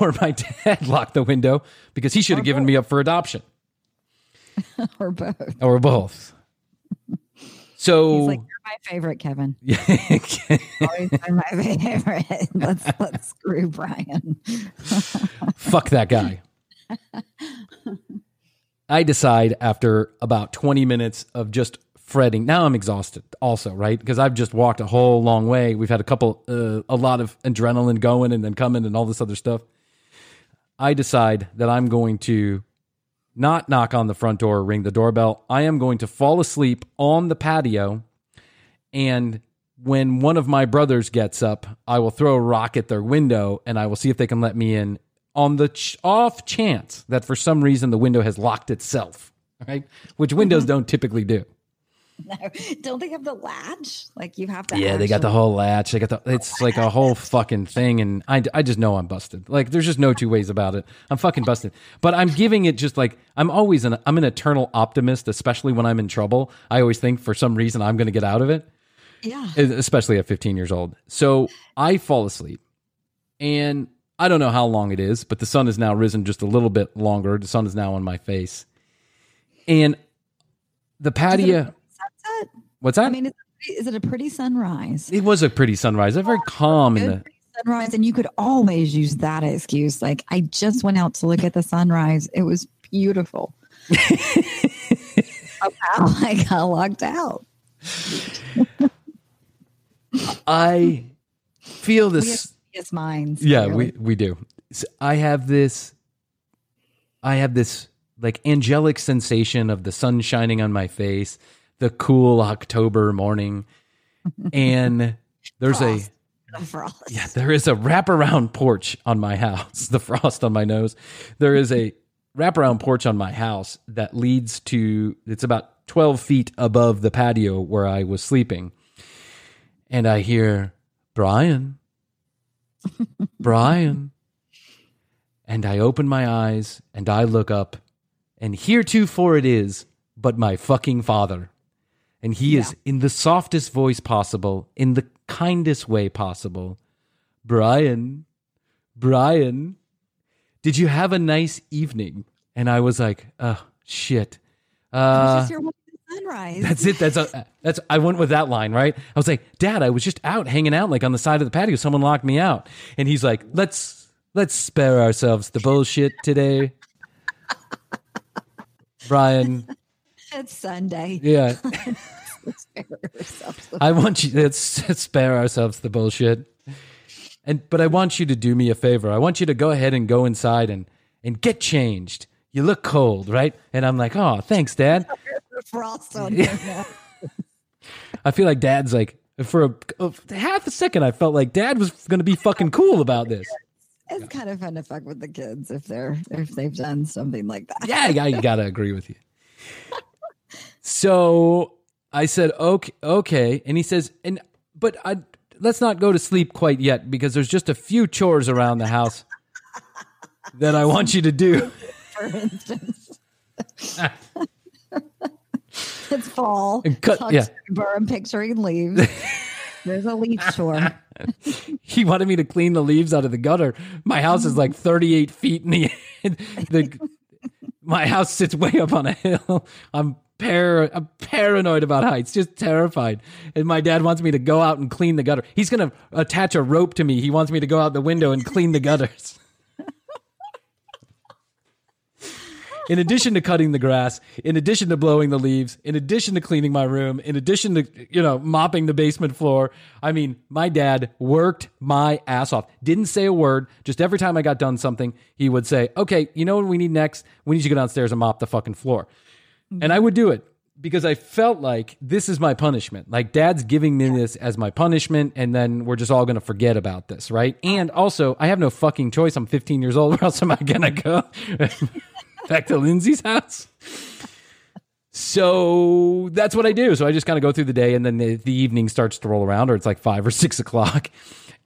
or my dad [laughs] locked the window because he should have given me up for adoption, or both. or both. So He's like, you're my favorite, Kevin. Yeah. Always been my favorite. let's let's screw Bryan. fuck that guy. I decide after about 20 minutes of just fretting. Now I'm exhausted also, right? Because I've just walked a whole long way. We've had a couple, uh, a lot of adrenaline going and then coming and all this other stuff. I decide that I'm going to not knock on the front door or ring the doorbell. I am going to fall asleep on the patio. And when one of my brothers gets up, I will throw a rock at their window and I will see if they can let me in on the ch- off chance that for some reason the window has locked itself, right? Which windows mm-hmm. don't typically do. No, don't they have the latch? Like you have to. Yeah, they got the whole latch. They got the. It's like a whole fucking thing, and I, I just know I'm busted. Like there's just no two ways about it. I'm fucking busted. But I'm giving it just like I'm always an I'm an eternal optimist, especially when I'm in trouble. I always think for some reason I'm going to get out of it, Yeah. especially at 15 years old. So I fall asleep, and I don't know how long it is, but the sun has now risen just a little bit longer. The sun is now on my face, and the patio. What's that? I mean, is it, is it a pretty sunrise? it was a pretty sunrise. Oh, a very calm the sunrise, and you could always use that excuse. Like I just went out to look at the sunrise. It was beautiful. [laughs] Somehow [laughs] I got locked out. I feel this. Yes minds. Yeah, clearly. we we do. I have this. I have this like angelic sensation of the sun shining on my face, the cool October morning, [laughs] and there's a The frost. yeah, there is a wraparound porch on my house. [laughs] The frost on my nose. There is a wraparound porch on my house that leads to. It's about twelve feet above the patio where I was sleeping, and I hear Bryan, Bryan. And I open my eyes and I look up, and heretofore it is, but my fucking father. And he is in the softest voice possible, in the kindest way possible. Bryan, Bryan, did you have a nice evening? And I was like, oh, shit. Was Uh, here watching the sunrise. that's it. That's a, that's. I went with that line, right? I was like, Dad, I was just out hanging out, like on the side of the patio. Someone locked me out, and he's like, Let's let's spare ourselves the bullshit today, [laughs] Bryan. It's Sunday. Yeah, [laughs] Spare yourself some- I want you. Let's, let's spare ourselves the bullshit, and but I want you to do me a favor. I want you to go ahead and go inside and and get changed. You look cold, right? And I'm like, Oh, thanks, Dad. Frost on your neck. I feel like dad's like for a, a half a second I felt like dad was going to be fucking cool about this. It's kind of fun to fuck with the kids if they're if they've done something like that. Yeah, I, I got to agree with you. [laughs] So I said okay, okay, and he says and but I let's not go to sleep quite yet because there's just a few chores around the house that I want you to do. [laughs] For instance, [laughs] it's fall. And cut- Tuck's yeah. I'm picturing leaves. [laughs] There's a leaf chore. [laughs] He wanted me to clean the leaves out of the gutter. My house is like 38 feet in the [laughs] the my house sits way up on a hill. I'm par I'm paranoid about heights, just terrified. And my dad wants me to go out and clean the gutter. He's gonna attach a rope to me. He wants me to go out the window and clean the gutters. In addition to cutting the grass, in addition to blowing the leaves, in addition to cleaning my room, in addition to, you know, mopping the basement floor, I mean, my dad worked my ass off. Didn't say a word. Just every time I got done something, he would say, okay, you know what we need next? We need you to go downstairs and mop the fucking floor. And I would do it because I felt like this is my punishment. Like dad's giving me this as my punishment, and then we're just all going to forget about this, right? And also, I have no fucking choice. I'm 15 years old. [laughs] Where else am I going to go? [laughs] Back to Lindsay's house. So that's what I do. So I just kind of go through the day, and then the, the evening starts to roll around, or it's like five or [laughs] six o'clock.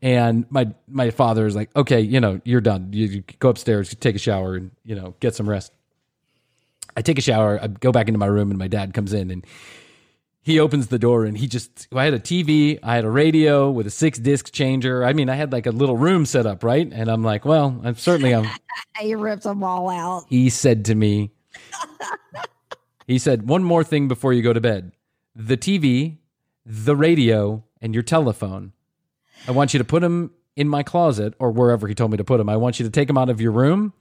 And my my father is like, "Okay, you know, you're done. You, you go upstairs, you take a shower, and you know, get some rest." I take a shower, I go back into my room, and my dad comes in and he opens the door and he just I had a TV, I had a radio with a six disc changer. I mean, I had like a little room set up, right? And I'm like, well, I'm certainly I'm [laughs] He ripped them all out. he said to me, he said, one more thing before you go to bed. The TV, the radio, and your telephone. I want you to put them in my closet or wherever he told me to put them. I want you to take them out of your room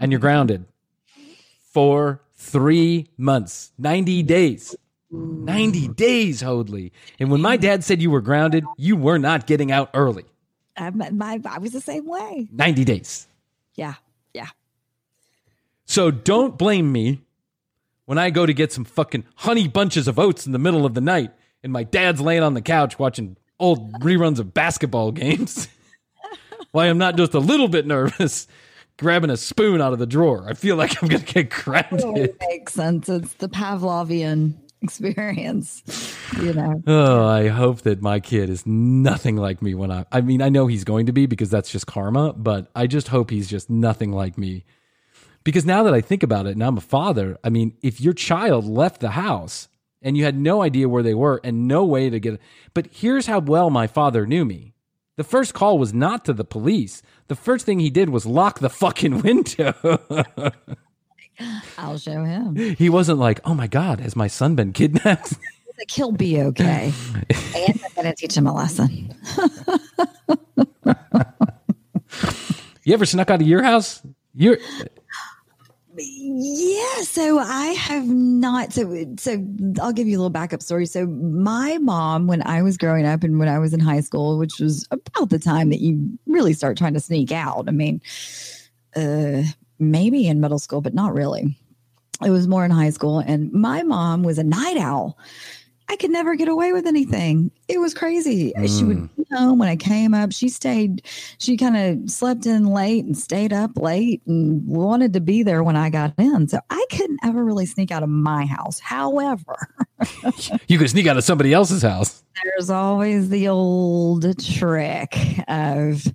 and you're grounded for three months, 90 days. 90 days, Hoadley. And when my dad said you were grounded, you were not getting out early. I, my, I was the same way. 90 days. Yeah. Yeah. So don't blame me when I go to get some fucking honey bunches of oats in the middle of the night and my dad's laying on the couch watching old reruns of basketball games. [laughs] Why I'm not just a little bit nervous grabbing a spoon out of the drawer. I feel like I'm going to get grounded. It makes sense. It's the Pavlovian experience, you know. Oh, I hope that my kid is nothing like me when I I mean, I know he's going to be because that's just karma, but I just hope he's just nothing like me. Because now that I think about it and I'm a father, I mean, if your child left the house and you had no idea where they were and no way to get but here's how well my father knew me. The first call was not to the police. The first thing he did was lock the fucking window. [laughs] [laughs] I'll show him. he wasn't like, "Oh my god, has my son been kidnapped?" [laughs] Like, he'll be okay. [laughs] and I'm going to teach him a lesson. you ever snuck out of your house? You're Yeah, so I have not. So, so I'll give you a little backup story. So, my mom, when I was growing up and when I was in high school, which was about the time that you really start trying to sneak out. I mean, uh, maybe in middle school, but not really. It was more in high school. And my mom was a night owl. I could never get away with anything. It was crazy. She would hmm. be home when I came up. She stayed, she kind of slept in late and stayed up late and wanted to be there when I got in. So I couldn't ever really sneak out of my house. However, [laughs] You could sneak out of somebody else's house. there's always the old trick of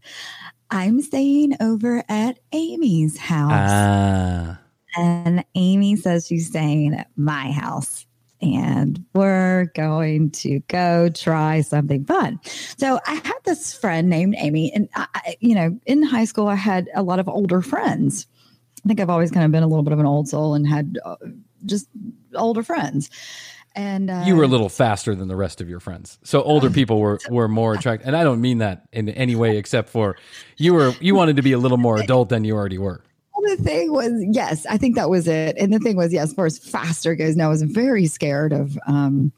I'm staying over at Amy's house. Ah. and Amy says she's staying at my house. And we're going to go try something fun. So I had this friend named Amy, and I, I- you know, in high school I had a lot of older friends. I think I've always kind of been a little bit of an old soul and had uh, just older friends. And uh, you were a little faster than the rest of your friends. So older people were [laughs] were more attracted. And I don't mean that in any way except for you were you wanted to be a little more adult than you already were. Well, the thing was, yes, I think that was it. And the thing was, yes, as far as faster goes, now I was very scared of um,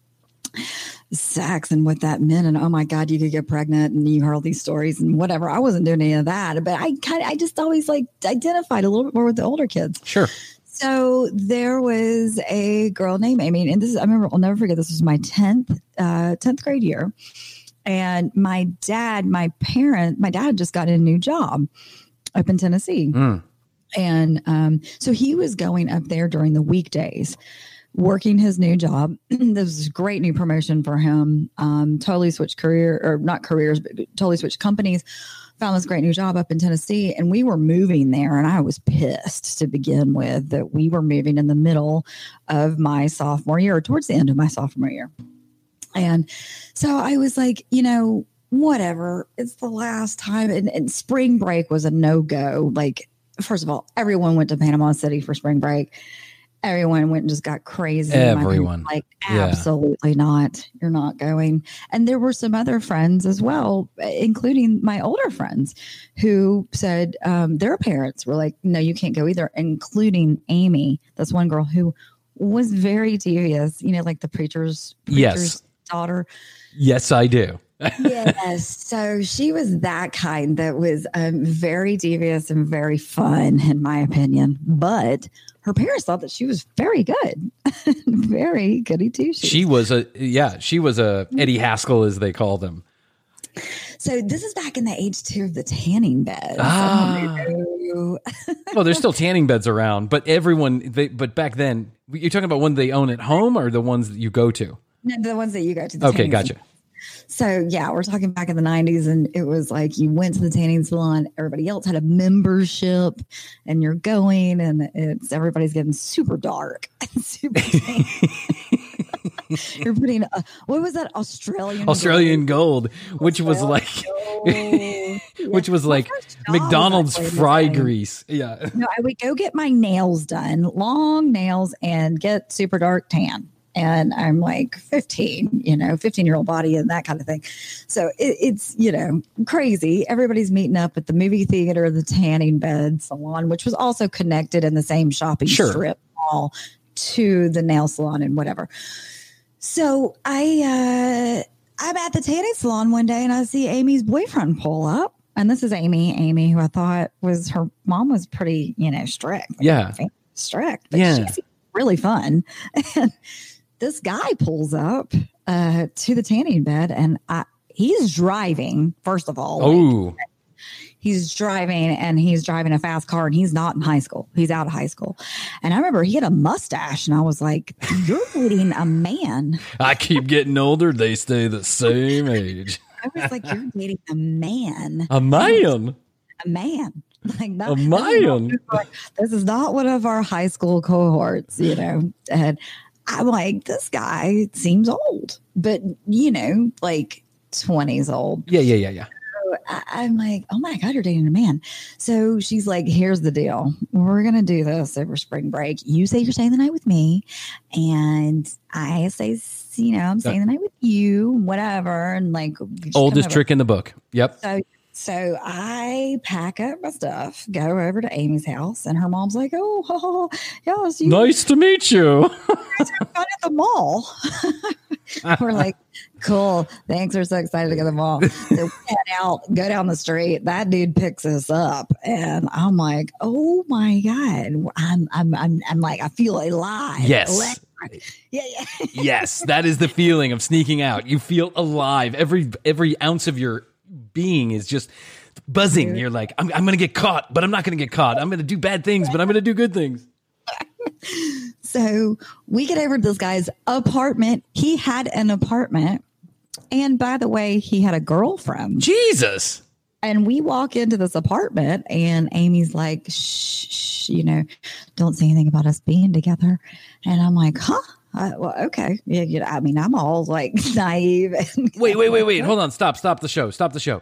sex and what that meant. And oh my God, you could get pregnant and you heard all these stories and whatever. I wasn't doing any of that, but I kind of, I just always like identified a little bit more with the older kids. Sure. So there was a girl named Amy, and this is I remember I'll never forget. This was my tenth uh, tenth grade year, and my dad, my parent, my dad just got a new job up in Tennessee, Mm. and um, so he was going up there during the weekdays. Working his new job, [clears throat] this was a great new promotion for him. Um, totally switched career, or not careers, but totally switched companies found this great new job up in Tennessee and we were moving there and I was pissed to begin with that we were moving in the middle of my sophomore year or towards the end of my sophomore year. And so I was like, you know, whatever. It's the last time and, and spring break was a no-go. Like first of all, everyone went to Panama City for spring break. Everyone went and just got crazy. Everyone. like Yeah. absolutely not. You're not going. And there were some other friends as well, including my older friends, who said um, their parents were like, "No, you can't go either." Including Amy, that's one girl who was very devious. You know, like the preacher's Yes. daughter. Yes, I do. yes. [laughs] So she was that kind that was um, very devious and very fun, in my opinion. But her parents thought that she was very good, [laughs] very goody two shoes. She was a yeah, she was a Eddie Haskell as they call them. So this is back in the age two of the tanning bed. Ah. Well, there's still tanning beds around, but everyone they but back then you're talking about one they own at home or the ones that you go to? no, the ones that you go to. The Okay, gotcha. So yeah, we're talking back in the '90s, and it was like you went to the tanning salon. Everybody else had a membership, and you're going, and it's everybody's getting super dark, [laughs] and super. tan. [laughs] you're putting what was that Australian Australian gold, which was like gold? [laughs] which was like McDonald's fry grease. Yeah. No, I would go get my nails done, long nails, and get super dark tan. And I'm like 15, you know, 15 year old body and that kind of thing. So it, it's, you know, crazy. Everybody's meeting up at the movie theater, the tanning bed salon, which was also connected in the same shopping Sure. strip mall to the nail salon and whatever. So I, uh, I'm at the tanning salon one day and I see Amy's boyfriend pull up. And this is Amy, Amy, who I thought was her mom was pretty, you know, strict. Like, Yeah. Strict. But Yeah. she seemed really fun. [laughs] This guy pulls up uh, to the tanning bed and I, he's driving, first of all. like, Oh, he's driving and he's driving a fast car and he's not in high school. He's out of high school. And I remember he had a mustache and I was like, You're dating a man. [laughs] I keep getting older. They stay the same [laughs] age. I was like, You're dating a man. A man. A man. [laughs] Like A this is not- man. This is not one of our high school cohorts, you know. And I'm like, this guy seems old, but you know, like 20s old. Yeah, yeah, yeah, yeah. I, I'm like, oh my God, you're dating a man. So she's like, here's the deal. We're going to do this over spring break. You say you're staying the night with me, and I say, you know, I'm staying the night with you, whatever. And like, Oldest trick in the book. Yep. So, so I pack up my stuff, go over to Amy's house, and her mom's like, oh, oh, [laughs] yes, you Nice to meet you. guys are fun at the mall. [laughs] We're like, cool. Thanks. We're so excited to go to the mall. So we head out, go down the street. That dude picks us up, and I'm like, oh my god. I'm I'm I'm, I'm like, I feel alive. Yes. electric. Yeah, yeah. [laughs] yes, that is the feeling of sneaking out. You feel alive. Every every ounce of your being is just buzzing. You're like, I'm, I'm going to get caught, but I'm not going to get caught. I'm going to do bad things, but I'm going to do good things. [laughs] So we get over to this guy's apartment. He had an apartment. And by the way, he had a girlfriend. Jesus. And we walk into this apartment, and Amy's like, shh, shh, you know, don't say anything about us being together. And I'm like, huh? Uh, well, okay. Yeah, you know, I mean, I'm all like [laughs] naive. And [laughs] Wait, wait, wait, wait. [laughs] Hold on. Stop, stop the show. Stop the show.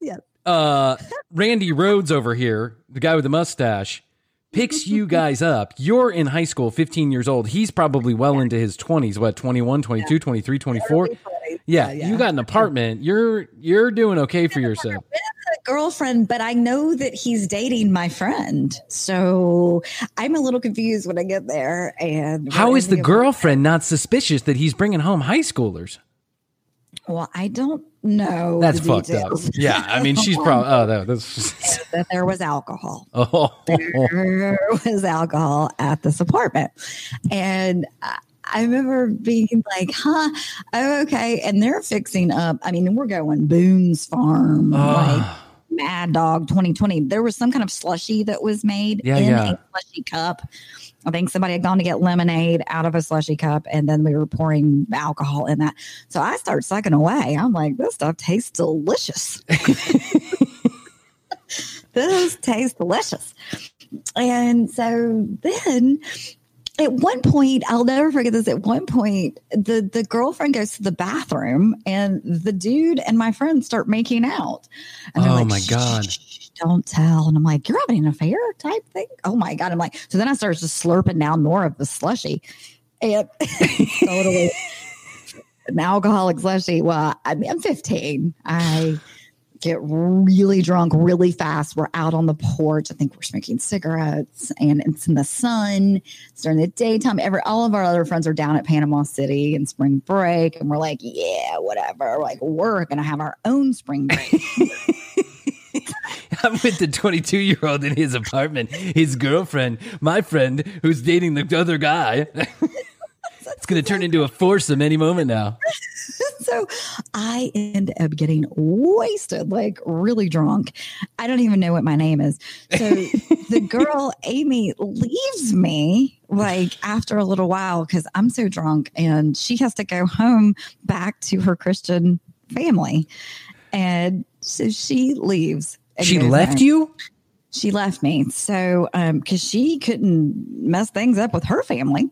yeah. Uh, Randy Rhodes over here, the guy with the mustache, picks you guys up. You're in high school, 15 years old. He's probably well into his 20s, what, 21, 22, 23, 24? Yeah, you got an apartment. You're you're doing okay for yourself. Girlfriend, but I know that he's dating my friend. So I'm a little confused when I get there. And How is the girlfriend not suspicious that he's bringing home high schoolers? Well, I don't know. That's fucked details. up. Yeah, I mean, she's [laughs] probably. Oh, no, that's. that there was alcohol. [laughs] Oh, There was alcohol at this apartment, and I, I remember being like, "Huh, oh, okay." And they're fixing up. I mean, we're going Boone's Farm, like Ah. Mad Dog 2020. There was some kind of slushy that was made Yeah, in yeah. a slushy cup. I think somebody had gone to get lemonade out of a slushy cup, and then we were pouring alcohol in that. So I start sucking away. I'm like, this stuff tastes delicious. [laughs] this tastes delicious. And so then at one point, I'll never forget this. At one point, the, the girlfriend goes to the bathroom and the dude and my friend start making out. And they're Oh like, my God. don't tell. And I'm like, you're having an affair type thing? Oh my God. I'm like, so then I start just slurping down more of the slushy. And [laughs] totally an alcoholic slushy. Well, I mean, I'm 15. I get really drunk really fast. We're out on the porch. I think we're smoking cigarettes and it's in the sun. It's during the daytime. Every all of our other friends are down at Panama City in spring break. And we're like, yeah, whatever. Like, we're gonna have our own spring break. [laughs] I'm with the 22 year old in his apartment. His girlfriend, my friend, who's dating the other guy. [laughs] it's going to turn into a foursome any moment now. [laughs] so I end up getting wasted, like really drunk. I don't even know what my name is. So the [laughs] girl, Amy, leaves me like after a little while because I'm so drunk and she has to go home back to her Christian family. And so she leaves. She left home. you? She left me. So, um, because she couldn't mess things up with her family.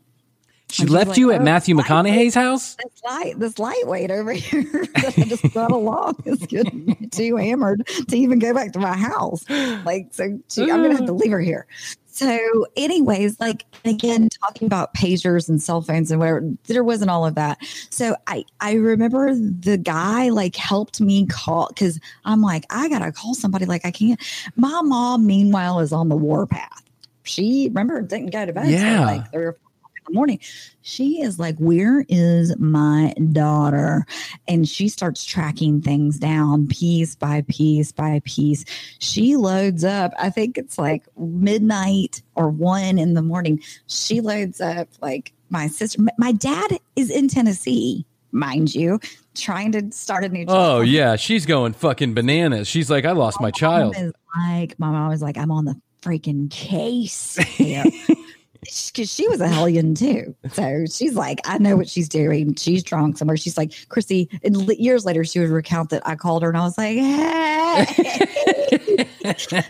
She And left like, you at "Oh, Matthew McConaughey's house? this light, this lightweight over [laughs] here that I just got along is getting too hammered to even go back to my house. Like, so she, I'm gonna have to [sighs] leave her here. So, anyways, like again, talking about pagers and cell phones and whatever, there wasn't all of that. So I I remember the guy like helped me call because I'm like, I gotta call somebody. Like I can't. My mom, meanwhile, is on the warpath. She remember didn't go to bed. till, Yeah. like three or the morning. She is like, Where is my daughter? And she starts tracking things down piece by piece by piece. She loads up, I think it's like midnight or one in the morning. She loads up like my sister. My dad is in Tennessee, mind you, trying to start a new job. Oh, yeah. She's going fucking bananas. She's like, I lost my child. is like my mom was like, I'm on the freaking case. [laughs] Because she was a hellion too. So she's like, I know what she's doing. She's drunk somewhere. She's like, Krissy, and years later, she would recount that I called her and I was like, hey, [laughs]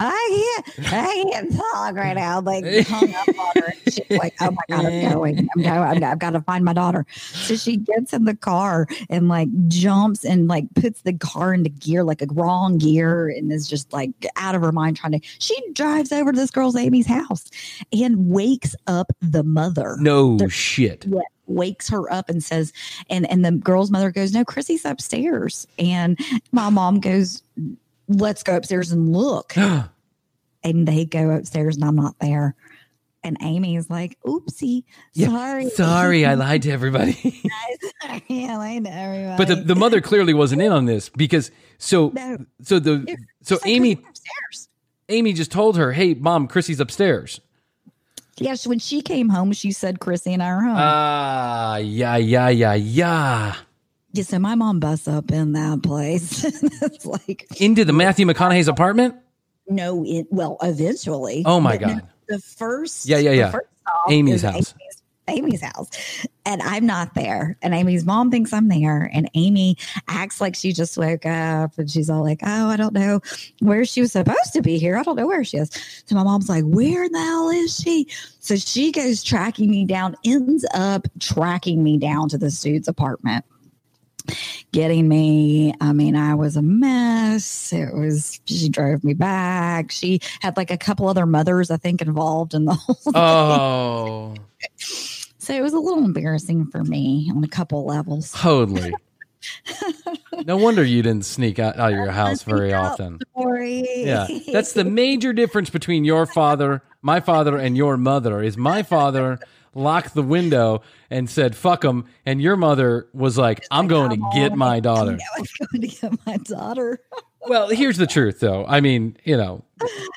I can't, I can't talk right now. Like, hung up on her. And she's like, oh my God, I'm going. I'm going. I've got to find my daughter. So she gets in the car and like jumps and like puts the car into gear, like a wrong gear, and is just like out of her mind trying to. She drives over to this girl's Amy's house and wakes up the mother. No The- shit. Yeah, wakes her up and says, and and the girl's mother goes, "No, Krissy's upstairs." And my mom goes, "Let's go upstairs and look." [gasps] and they go upstairs, and I'm not there. And Amy is like, "Oopsie, Yeah, sorry, Sorry, I [laughs] lied to everybody. yeah, I lied to everybody." but the, the mother clearly wasn't in on this because so No. so the so Amy upstairs. Amy just told her, "Hey, mom, Krissy's upstairs." Yes, when she came home, she said Krissy and I are home. Ah, yeah, yeah, yeah, yeah. Yeah, so my mom busts up in that place. [laughs] it's like Into the Matthew McConaughey's apartment? no, it well, eventually. Oh my But no, God. the first, Yeah, yeah, the yeah. first Amy's house. Amy's, Amy's house, and I'm not there. And Amy's mom thinks I'm there, and Amy acts like she just woke up, and she's all like, "Oh, I don't know where she was supposed to be here. I don't know where she is." So my mom's like, "Where the hell is she?" So she goes tracking me down, ends up tracking me down to this dude's apartment getting me. I mean, I was a mess. It was, she drove me back. She had like a couple other mothers, I think, involved in the [laughs] whole thing. Oh, So it was a little embarrassing for me on a couple levels. totally. No wonder you didn't sneak out, out of your [laughs] house very often. Sorry. Yeah, that's the major difference between your father, my father, and your mother. Is my father locked the window and said "fuck him," and your mother was like, [laughs] "I'm going to get my daughter." I was going to get my daughter. Well, here's the truth, though. I mean, you know,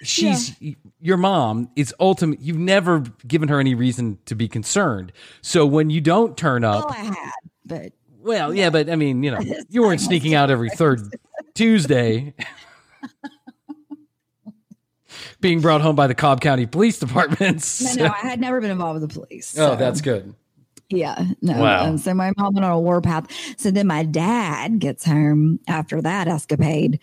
she's your mom is ultimate. You've never given her any reason to be concerned. So when you don't turn Well, up, oh, I had, but well, yeah, but I mean, you know, [laughs] you weren't sneaking out every third Tuesday. [laughs] Being brought home by the Cobb County Police Department. [laughs] no, no, I had never been involved with the police. Oh, that's good. Yeah, no. Wow. Um, so my mom went on a warpath. So then my dad gets home after that escapade,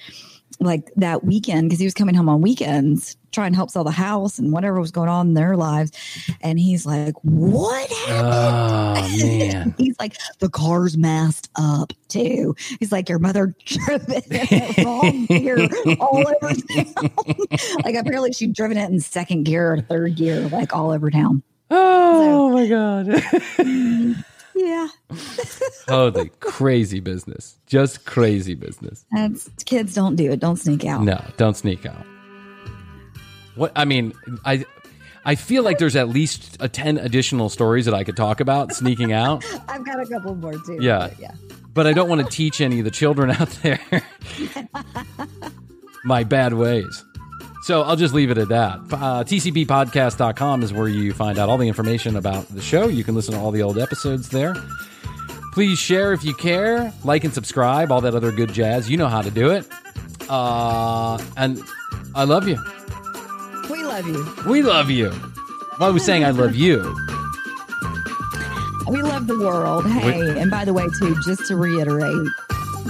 like that weekend, because he was coming home on weekends, trying to help sell the house and whatever was going on in their lives. And he's like, What happened? Oh man. [laughs] He's like, the car's messed up too. He's like, your mother [laughs] drove it wrong gear all over town. [laughs] like apparently she'd driven it in second gear or third gear, like all over town. Oh my god. Mm. Yeah. [laughs] Oh, Holy crazy business. Just crazy business. That's kids don't do it. Don't sneak out. No, don't sneak out. What I mean, I I feel like there's at least a 10 additional stories that I could talk about sneaking out, [laughs] I've got a couple more too. Yeah. but yeah. but I don't want to teach any of the children out there [laughs] my bad ways. So I'll just leave it at that. Uh, TCBpodcast.com is where you find out all the information about the show. You can listen to all the old episodes there. Please share if you care, like and subscribe, all that other good jazz. You know how to do it. Uh, and I love you. We love you. We love you. Well, I was saying I love you. We love the world. Hey, and by the way, too, just to reiterate,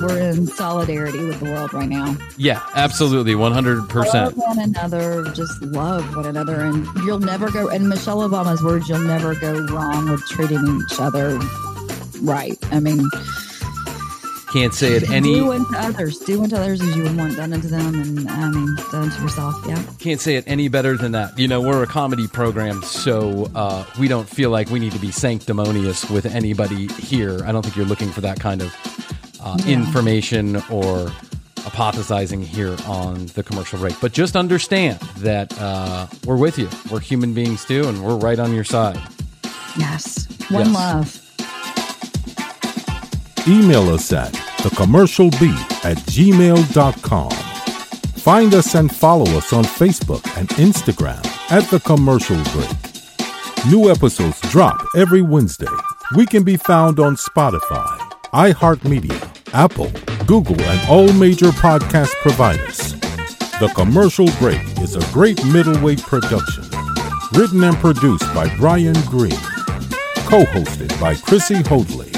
we're in solidarity with the world right now. Yeah, absolutely, one hundred Love percent. one another, just love one another, and you'll never go. In Michelle Obama's words, you'll never go wrong with treating each other right. I mean, Can't say it any. do unto others, do unto others as you would want done unto them, and I mean, done unto yourself. Yeah. Can't say it any better than that. You know, we're a comedy program, so uh, we don't feel like we need to be sanctimonious with anybody here. I don't think you're looking for that kind of uh, information or apothesizing here on the commercial break. But just understand that uh, we're with you. We're human beings too, and we're right on your side. Yes. One Yes. love. Email us at thecommercialbeat at gmail.com. Find us and follow us on Facebook and Instagram at The Commercial Break. New episodes drop every Wednesday. We can be found on Spotify, iHeartMedia, Apple, Google, and all major podcast providers. The Commercial Break is a great middleweight production. Written and produced by Bryan Green. Co hosted by Krissy Hoadley.